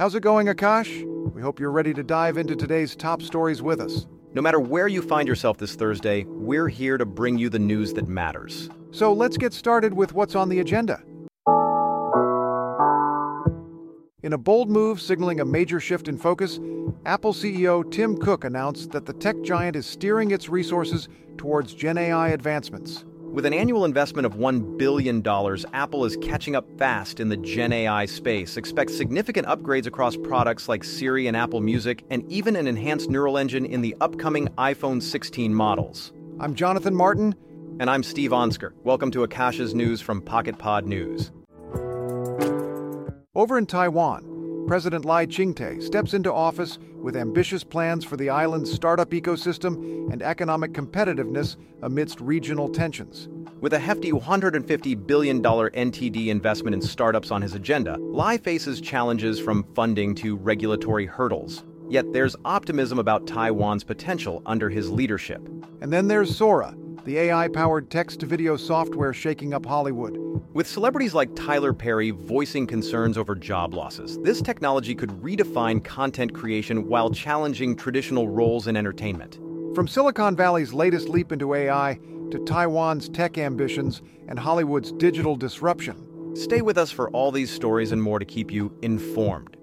How's it going, Akash? We hope you're ready to dive into today's top stories with us. No matter where you find yourself this Thursday, we're here to bring you the news that matters. So let's get started with what's on the agenda. In a bold move signaling a major shift in focus, Apple CEO Tim Cook announced that the tech giant is steering its resources towards Gen AI advancements. With an annual investment of $1 billion, Apple is catching up fast in the Gen AI space. Expect significant upgrades across products like Siri and Apple Music, and even an enhanced neural engine in the upcoming iPhone 16 models. I'm Jonathan Martin. And I'm Steve Onsker. Welcome to Akash's News from Pocket Pod News. Over in Taiwan, President Lai Ching-te steps into office with ambitious plans for the island's startup ecosystem and economic competitiveness amidst regional tensions. With a hefty $150 billion NTD investment in startups on his agenda, Lai faces challenges from funding to regulatory hurdles. Yet there's optimism about Taiwan's potential under his leadership. And then there's Sora, the AI powered text to video software shaking up Hollywood. With celebrities like Tyler Perry voicing concerns over job losses, this technology could redefine content creation while challenging traditional roles in entertainment. From Silicon Valley's latest leap into AI to Taiwan's tech ambitions and Hollywood's digital disruption. Stay with us for all these stories and more to keep you informed.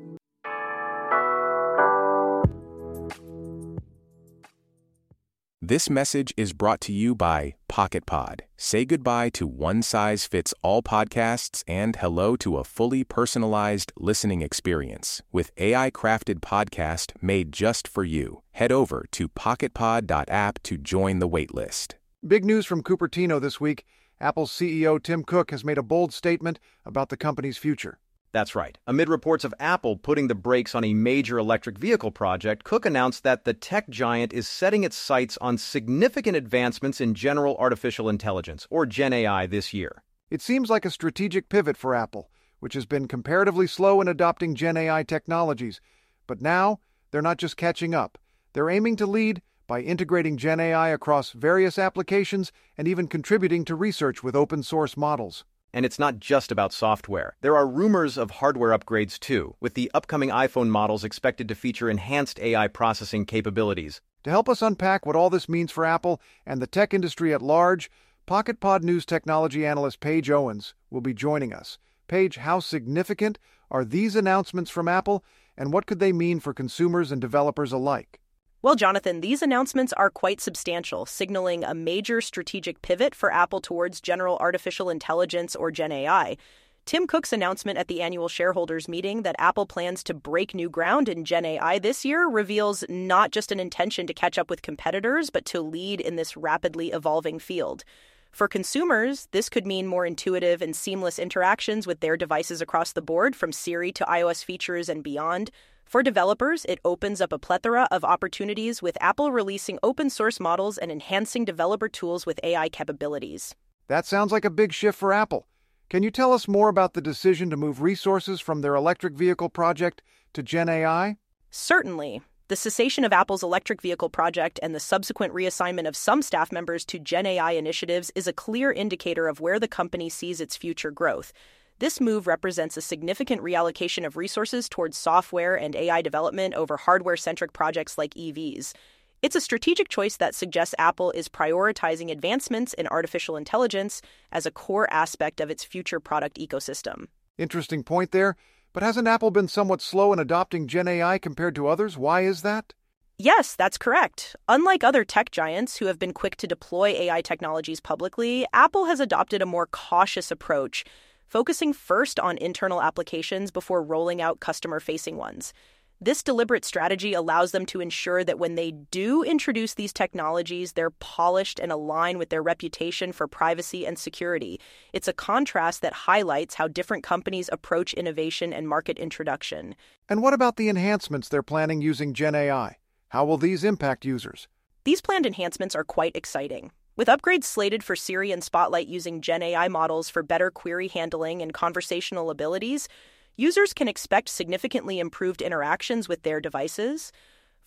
This message is brought to you by PocketPod. Say goodbye to one size fits all podcasts and hello to a fully personalized listening experience with AI crafted podcast made just for you. Head over to pocketpod.app to join the waitlist. Big news from Cupertino this week. Apple's CEO Tim Cook has made a bold statement about the company's future. That's right. Amid reports of Apple putting the brakes on a major electric vehicle project, Cook announced that the tech giant is setting its sights on significant advancements in general artificial intelligence, or Gen AI, this year. It seems like a strategic pivot for Apple, which has been comparatively slow in adopting Gen AI technologies. But now, they're not just catching up, they're aiming to lead by integrating Gen AI across various applications and even contributing to research with open source models. And it's not just about software. There are rumors of hardware upgrades too, with the upcoming iPhone models expected to feature enhanced AI processing capabilities. To help us unpack what all this means for Apple and the tech industry at large, Pocket Pod News technology analyst Paige Owens will be joining us. Paige, how significant are these announcements from Apple, and what could they mean for consumers and developers alike? Well, Jonathan, these announcements are quite substantial, signaling a major strategic pivot for Apple towards general artificial intelligence or Gen AI. Tim Cook's announcement at the annual shareholders meeting that Apple plans to break new ground in Gen AI this year reveals not just an intention to catch up with competitors, but to lead in this rapidly evolving field. For consumers, this could mean more intuitive and seamless interactions with their devices across the board, from Siri to iOS features and beyond. For developers, it opens up a plethora of opportunities with Apple releasing open source models and enhancing developer tools with AI capabilities. That sounds like a big shift for Apple. Can you tell us more about the decision to move resources from their electric vehicle project to Gen AI? Certainly. The cessation of Apple's electric vehicle project and the subsequent reassignment of some staff members to Gen AI initiatives is a clear indicator of where the company sees its future growth. This move represents a significant reallocation of resources towards software and AI development over hardware centric projects like EVs. It's a strategic choice that suggests Apple is prioritizing advancements in artificial intelligence as a core aspect of its future product ecosystem. Interesting point there. But hasn't Apple been somewhat slow in adopting Gen AI compared to others? Why is that? Yes, that's correct. Unlike other tech giants who have been quick to deploy AI technologies publicly, Apple has adopted a more cautious approach focusing first on internal applications before rolling out customer facing ones. This deliberate strategy allows them to ensure that when they do introduce these technologies, they're polished and align with their reputation for privacy and security. It's a contrast that highlights how different companies approach innovation and market introduction. And what about the enhancements they're planning using Gen AI? How will these impact users? These planned enhancements are quite exciting. With upgrades slated for Siri and Spotlight using Gen AI models for better query handling and conversational abilities, users can expect significantly improved interactions with their devices.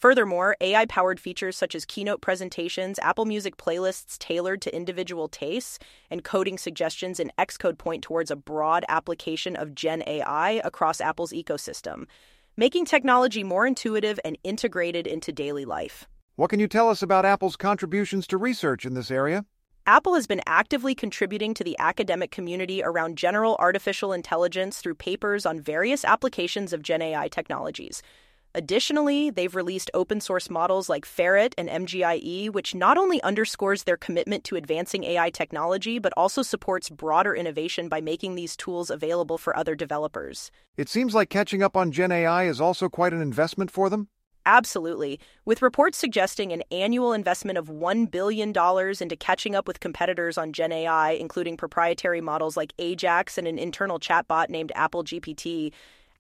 Furthermore, AI powered features such as keynote presentations, Apple Music playlists tailored to individual tastes, and coding suggestions in Xcode point towards a broad application of Gen AI across Apple's ecosystem. making technology more intuitive and integrated into daily life. What can you tell us about Apple's contributions to research in this area? Apple has been actively contributing to the academic community around general artificial intelligence through papers on various applications of Gen AI technologies. Additionally, they've released open source models like Ferret and MGIE, which not only underscores their commitment to advancing AI technology, but also supports broader innovation by making these tools available for other developers. It seems like catching up on Gen AI is also quite an investment for them. Absolutely. With reports suggesting an annual investment of $1 billion into catching up with competitors on Gen AI, including proprietary models like Ajax and an internal chatbot named Apple GPT,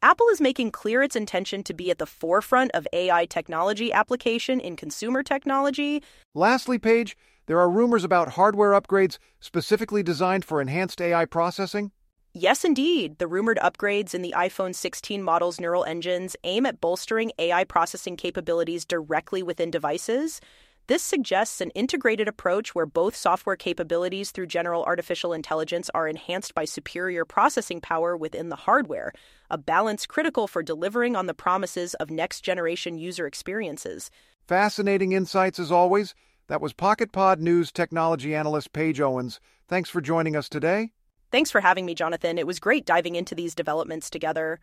Apple is making clear its intention to be at the forefront of AI technology application in consumer technology. Lastly, Paige, there are rumors about hardware upgrades specifically designed for enhanced AI processing. Yes, indeed. The rumored upgrades in the iPhone 16 model's neural engines aim at bolstering AI processing capabilities directly within devices. This suggests an integrated approach where both software capabilities through general artificial intelligence are enhanced by superior processing power within the hardware, a balance critical for delivering on the promises of next generation user experiences. Fascinating insights as always. That was Pocket Pod News technology analyst Paige Owens. Thanks for joining us today. Thanks for having me, Jonathan. It was great diving into these developments together.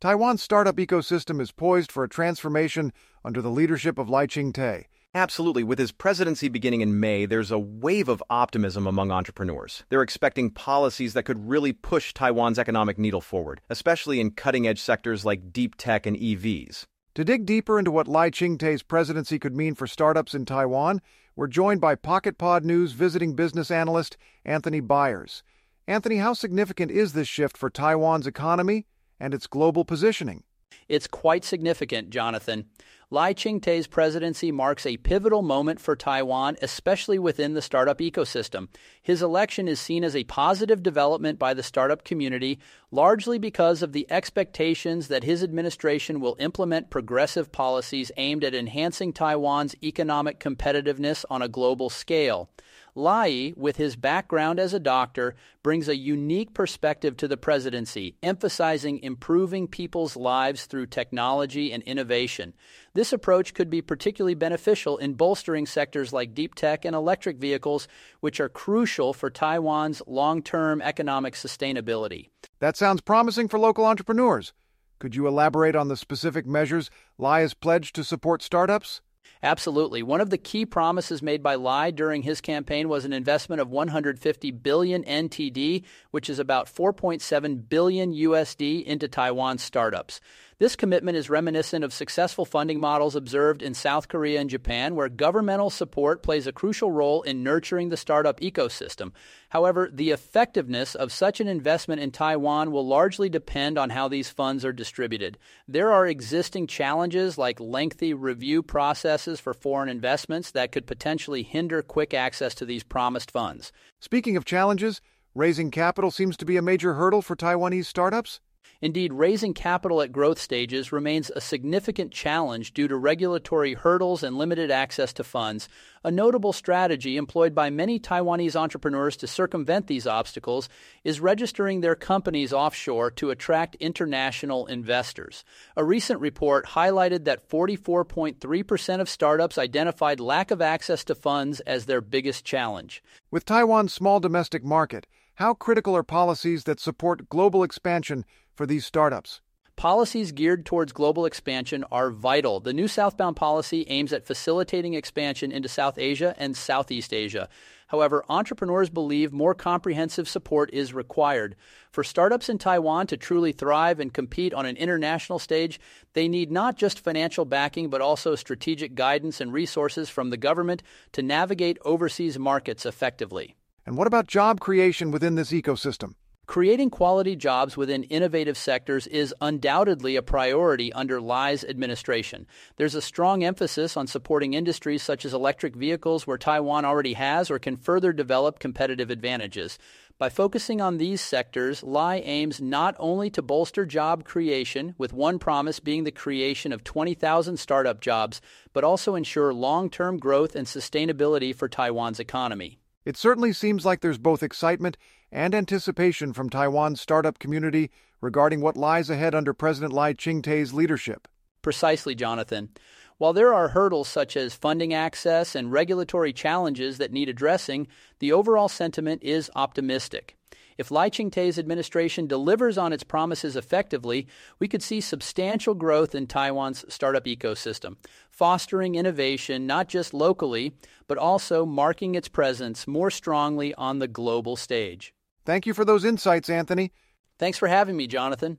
Taiwan's startup ecosystem is poised for a transformation under the leadership of Lai Ching-te. Absolutely. With his presidency beginning in May, there's a wave of optimism among entrepreneurs. They're expecting policies that could really push Taiwan's economic needle forward, especially in cutting edge sectors like deep tech and EVs. To dig deeper into what Lai Ching-te's presidency could mean for startups in Taiwan, we're joined by Pocket Pod News visiting business analyst Anthony Byers. Anthony, how significant is this shift for Taiwan's economy and its global positioning. It's quite significant, Jonathan. Lai Ching-te's presidency marks a pivotal moment for Taiwan, especially within the startup ecosystem. His election is seen as a positive development by the startup community, largely because of the expectations that his administration will implement progressive policies aimed at enhancing Taiwan's economic competitiveness on a global scale. Lai, with his background as a doctor, brings a unique perspective to the presidency, emphasizing improving people's lives through technology and innovation. This approach could be particularly beneficial in bolstering sectors like deep tech and electric vehicles, which are crucial for Taiwan's long term economic sustainability. That sounds promising for local entrepreneurs. Could you elaborate on the specific measures Lai has pledged to support startups? Absolutely. One of the key promises made by Lai during his campaign was an investment of 150 billion NTD, which is about 4.7 billion USD into Taiwan startups. This commitment is reminiscent of successful funding models observed in South Korea and Japan, where governmental support plays a crucial role in nurturing the startup ecosystem. However, the effectiveness of such an investment in Taiwan will largely depend on how these funds are distributed. There are existing challenges like lengthy review processes for foreign investments that could potentially hinder quick access to these promised funds. Speaking of challenges, raising capital seems to be a major hurdle for Taiwanese startups. Indeed, raising capital at growth stages remains a significant challenge due to regulatory hurdles and limited access to funds. A notable strategy employed by many Taiwanese entrepreneurs to circumvent these obstacles is registering their companies offshore to attract international investors. A recent report highlighted that 44.3% of startups identified lack of access to funds as their biggest challenge. With Taiwan's small domestic market, how critical are policies that support global expansion for these startups? Policies geared towards global expansion are vital. The new southbound policy aims at facilitating expansion into South Asia and Southeast Asia. However, entrepreneurs believe more comprehensive support is required. For startups in Taiwan to truly thrive and compete on an international stage, they need not just financial backing, but also strategic guidance and resources from the government to navigate overseas markets effectively. And what about job creation within this ecosystem? Creating quality jobs within innovative sectors is undoubtedly a priority under Lai's administration. There's a strong emphasis on supporting industries such as electric vehicles, where Taiwan already has or can further develop competitive advantages. By focusing on these sectors, Lai aims not only to bolster job creation, with one promise being the creation of 20,000 startup jobs, but also ensure long term growth and sustainability for Taiwan's economy. It certainly seems like there's both excitement and anticipation from Taiwan's startup community regarding what lies ahead under President Lai Ching-te's leadership. Precisely, Jonathan. While there are hurdles such as funding access and regulatory challenges that need addressing, the overall sentiment is optimistic. If Lai Ching-te's administration delivers on its promises effectively, we could see substantial growth in Taiwan's startup ecosystem, fostering innovation not just locally, but also marking its presence more strongly on the global stage. Thank you for those insights, Anthony. Thanks for having me, Jonathan.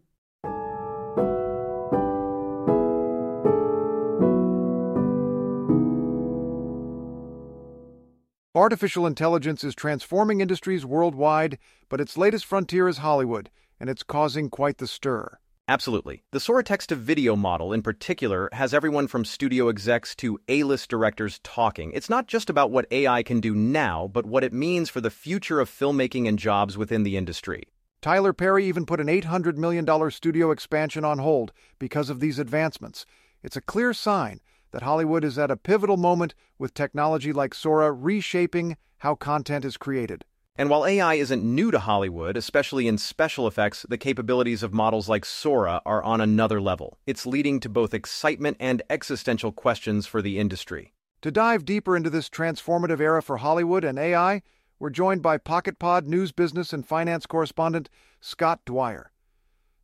Artificial intelligence is transforming industries worldwide, but its latest frontier is Hollywood, and it's causing quite the stir. Absolutely. The Sora text to video model, in particular, has everyone from studio execs to A list directors talking. It's not just about what AI can do now, but what it means for the future of filmmaking and jobs within the industry. Tyler Perry even put an $800 million studio expansion on hold because of these advancements. It's a clear sign that Hollywood is at a pivotal moment with technology like Sora reshaping how content is created. And while AI isn't new to Hollywood, especially in special effects, the capabilities of models like Sora are on another level. It's leading to both excitement and existential questions for the industry. To dive deeper into this transformative era for Hollywood and AI, we're joined by PocketPod news business and finance correspondent Scott Dwyer.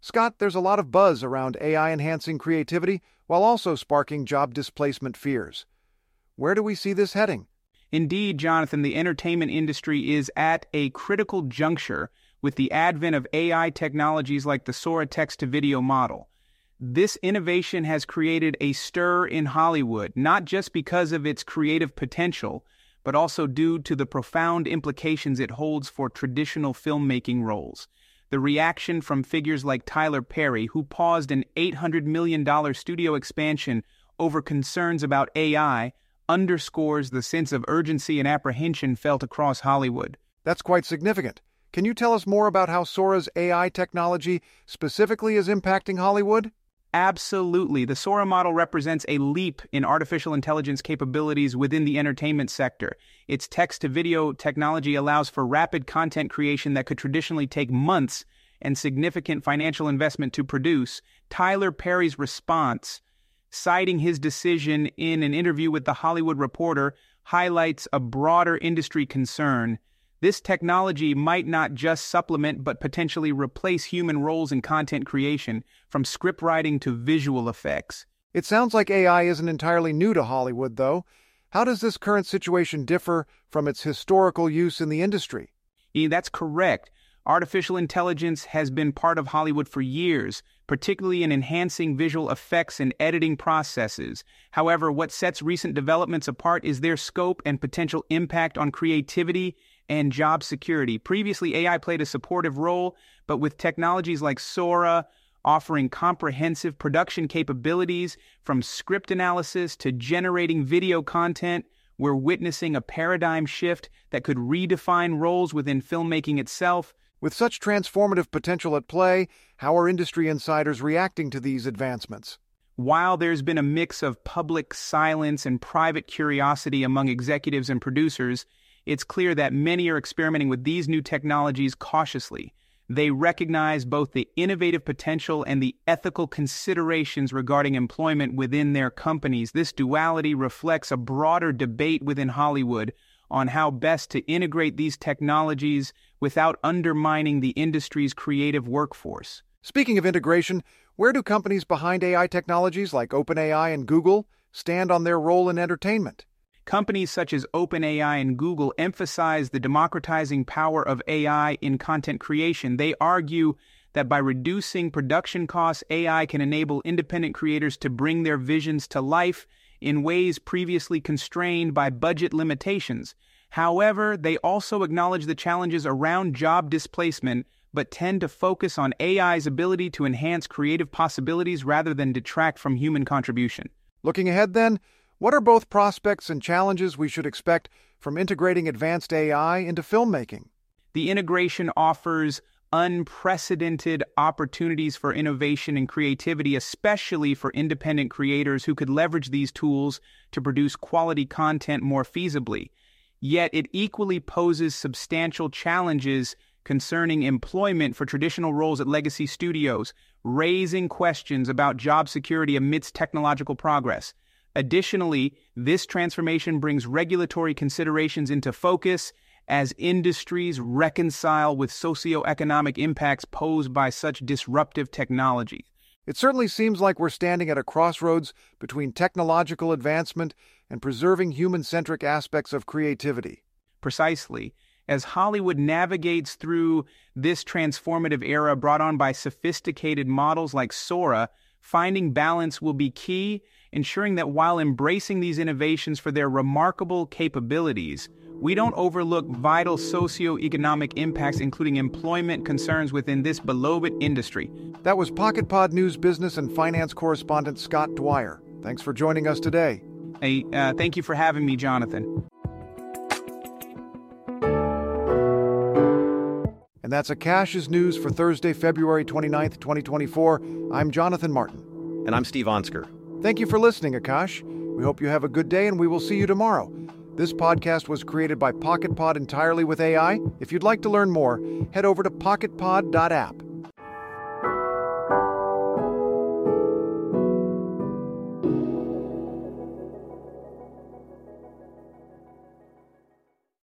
Scott, there's a lot of buzz around AI enhancing creativity while also sparking job displacement fears. Where do we see this heading? Indeed, Jonathan, the entertainment industry is at a critical juncture with the advent of AI technologies like the Sora text to video model. This innovation has created a stir in Hollywood, not just because of its creative potential, but also due to the profound implications it holds for traditional filmmaking roles. The reaction from figures like Tyler Perry, who paused an $800 million studio expansion over concerns about AI, underscores the sense of urgency and apprehension felt across Hollywood. That's quite significant. Can you tell us more about how Sora's AI technology specifically is impacting Hollywood? Absolutely. The Sora model represents a leap in artificial intelligence capabilities within the entertainment sector. Its text to video technology allows for rapid content creation that could traditionally take months and significant financial investment to produce. Tyler Perry's response, citing his decision in an interview with The Hollywood Reporter, highlights a broader industry concern this technology might not just supplement but potentially replace human roles in content creation, from script writing to visual effects. It sounds like AI isn't entirely new to Hollywood, though. How does this current situation differ from its historical use in the industry? Yeah, that's correct. Artificial intelligence has been part of Hollywood for years, particularly in enhancing visual effects and editing processes. However, what sets recent developments apart is their scope and potential impact on creativity and job security. Previously, AI played a supportive role, but with technologies like Sora offering comprehensive production capabilities from script analysis to generating video content, we're witnessing a paradigm shift that could redefine roles within filmmaking itself. With such transformative potential at play, how are industry insiders reacting to these advancements? While there's been a mix of public silence and private curiosity among executives and producers, it's clear that many are experimenting with these new technologies cautiously. They recognize both the innovative potential and the ethical considerations regarding employment within their companies. This duality reflects a broader debate within Hollywood on how best to integrate these technologies without undermining the industry's creative workforce. Speaking of integration, where do companies behind AI technologies like OpenAI and Google stand on their role in entertainment? Companies such as OpenAI and Google emphasize the democratizing power of AI in content creation. They argue that by reducing production costs, AI can enable independent creators to bring their visions to life in ways previously constrained by budget limitations. However, they also acknowledge the challenges around job displacement, but tend to focus on AI's ability to enhance creative possibilities rather than detract from human contribution. Looking ahead, then, what are both prospects and challenges we should expect from integrating advanced AI into filmmaking? The integration offers unprecedented opportunities for innovation and creativity, especially for independent creators who could leverage these tools to produce quality content more feasibly. Yet it equally poses substantial challenges concerning employment for traditional roles at legacy studios, raising questions about job security amidst technological progress. Additionally, this transformation brings regulatory considerations into focus as industries reconcile with socioeconomic impacts posed by such disruptive technology. It certainly seems like we're standing at a crossroads between technological advancement and preserving human centric aspects of creativity. Precisely. As Hollywood navigates through this transformative era brought on by sophisticated models like Sora, finding balance will be key, ensuring that while embracing these innovations for their remarkable capabilities, we don't overlook vital socio-economic impacts, including employment concerns within this beloved industry. That was PocketPod News business and finance correspondent Scott Dwyer. Thanks for joining us today. Hey, uh, thank you for having me, Jonathan. And that's Akash's news for Thursday, February 29th, 2024. I'm Jonathan Martin. And I'm Steve Onsker. Thank you for listening, Akash. We hope you have a good day and we will see you tomorrow. This podcast was created by PocketPod entirely with AI. If you'd like to learn more, head over to pocketpod.app.